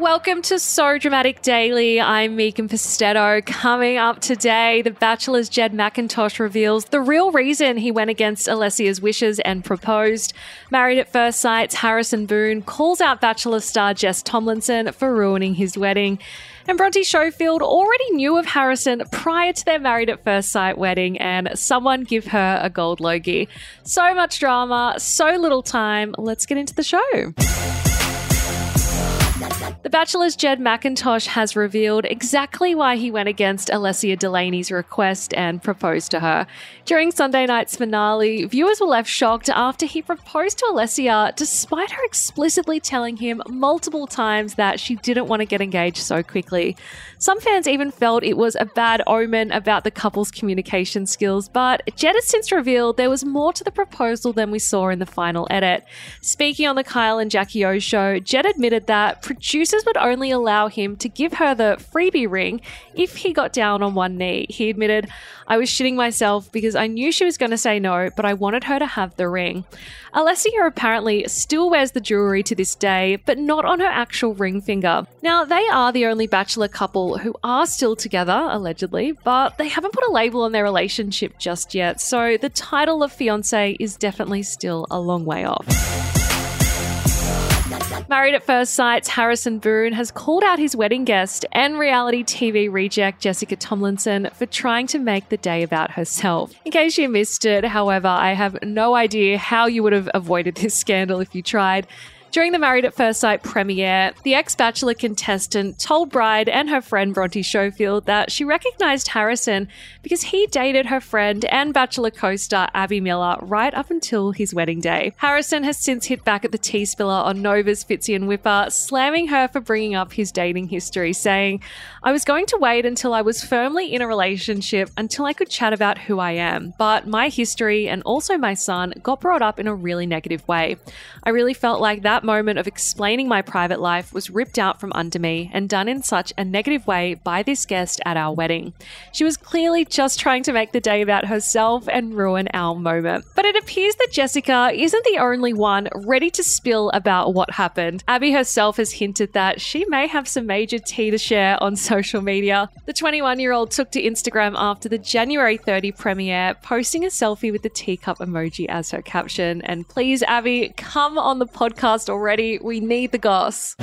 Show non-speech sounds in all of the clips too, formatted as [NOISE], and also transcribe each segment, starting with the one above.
Welcome to So Dramatic Daily. I'm Megan Pustetto. Coming up today, The Bachelor's Jed McIntosh reveals the real reason he went against Alésia's wishes and proposed. Married at First Sight's Harrison Boon calls out Bachelor star Jess Tomlinson for ruining his wedding. And Bronte Schofield already knew of Harrison prior to their Married at First Sight wedding, and someone give her a gold logie. So much drama, so little time. Let's get into the show. The Bachelor's Jed McIntosh has revealed exactly why he went against Alésia Delaney's request and proposed to her. During Sunday night's finale, viewers were left shocked after he proposed to Alésia despite her explicitly telling him multiple times that she didn't want to get engaged so quickly. Some fans even felt it was a bad omen about the couple's communication skills, but Jed has since revealed there was more to the proposal than we saw in the final edit. Speaking on the Kyle and Jackie O show, Jed admitted that producers would only allow him to give her the freebie ring if he got down on one knee. He admitted, I was shitting myself because I knew she was going to say no, but I wanted her to have the ring. Alésia apparently still wears the jewelry to this day, but not on her actual ring finger. Now, they are the only bachelor couple who are still together, allegedly, but they haven't put a label on their relationship just yet, so the title of fiance is definitely still a long way off. Married at First Sight's Harrison Boon has called out his wedding guest and reality TV reject Jessica Tomlinson for trying to make the day about herself. In case you missed it, however, I have no idea how you would have avoided this scandal if you tried. During the Married at First Sight premiere, the ex Bachelor contestant told Bride and her friend Bronte Schofield that she recognized Harrison because he dated her friend and Bachelor co star Abby Miller right up until his wedding day. Harrison has since hit back at the tea spiller on Nova's Fitzy and Whipper, slamming her for bringing up his dating history, saying, I was going to wait until I was firmly in a relationship until I could chat about who I am, but my history and also my son got brought up in a really negative way. I really felt like that that moment of explaining my private life was ripped out from under me and done in such a negative way by this guest at our wedding. She was clearly just trying to make the day about herself and ruin our moment. But it appears that Jessica isn't the only one ready to spill about what happened. Abby herself has hinted that she may have some major tea to share on [LAUGHS] social media. The 21 year old took to Instagram after the January 30 premiere, posting a selfie with the teacup emoji as her caption. And please, Abby, come on the podcast already. We need the goss.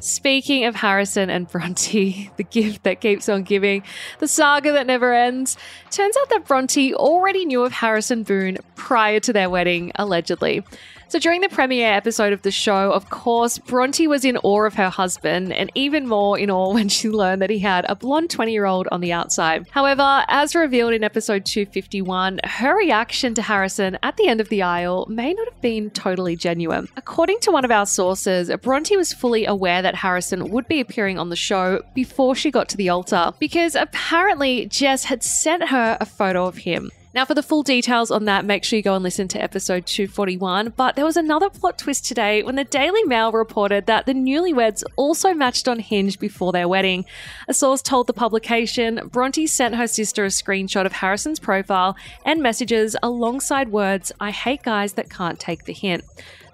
Speaking of Harrison and Bronte, [LAUGHS] the gift that keeps on giving, the saga that never ends, turns out that Bronte already knew of Harrison Boon prior to their wedding, allegedly. So during the premiere episode of the show, of course, Bronte was in awe of her husband, and even more in awe [LAUGHS] when she learned that he had a blonde 20 year old on the outside. However, as revealed in episode 251, her reaction to Harrison at the end of the aisle may not have been totally genuine. According to one of our sources, Bronte was fully aware that Harrison would be appearing on the show before she got to the altar, because apparently Jess had sent her a photo of him. Now, for the full details on that, make sure you go and listen to episode 241. But there was another plot twist today when the Daily Mail reported that the newlyweds also matched on Hinge before their wedding. A source told the publication Bronte sent her sister a screenshot of Harrison's profile and messages alongside words, I hate guys that can't take the hint.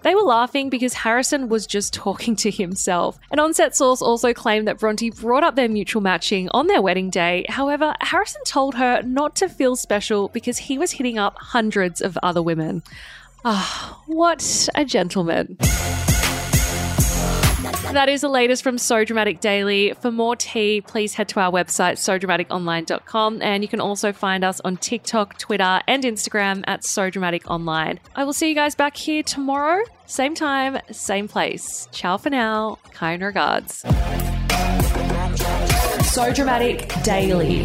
They were laughing because Harrison was just talking to himself. An on-set source also claimed that Bronte brought up their mutual matching on their wedding day. However, Harrison told her not to feel special because he was hitting up hundreds of other women. Ah, oh, what a gentleman. That is the latest from So Dramatic Daily. For more tea, please head to our website, sodramaticonline.com, and you can also find us on TikTok, Twitter, and Instagram at So Dramatic Online. I will see you guys back here tomorrow, same time, same place. Ciao for now. Kind regards. So Dramatic Daily.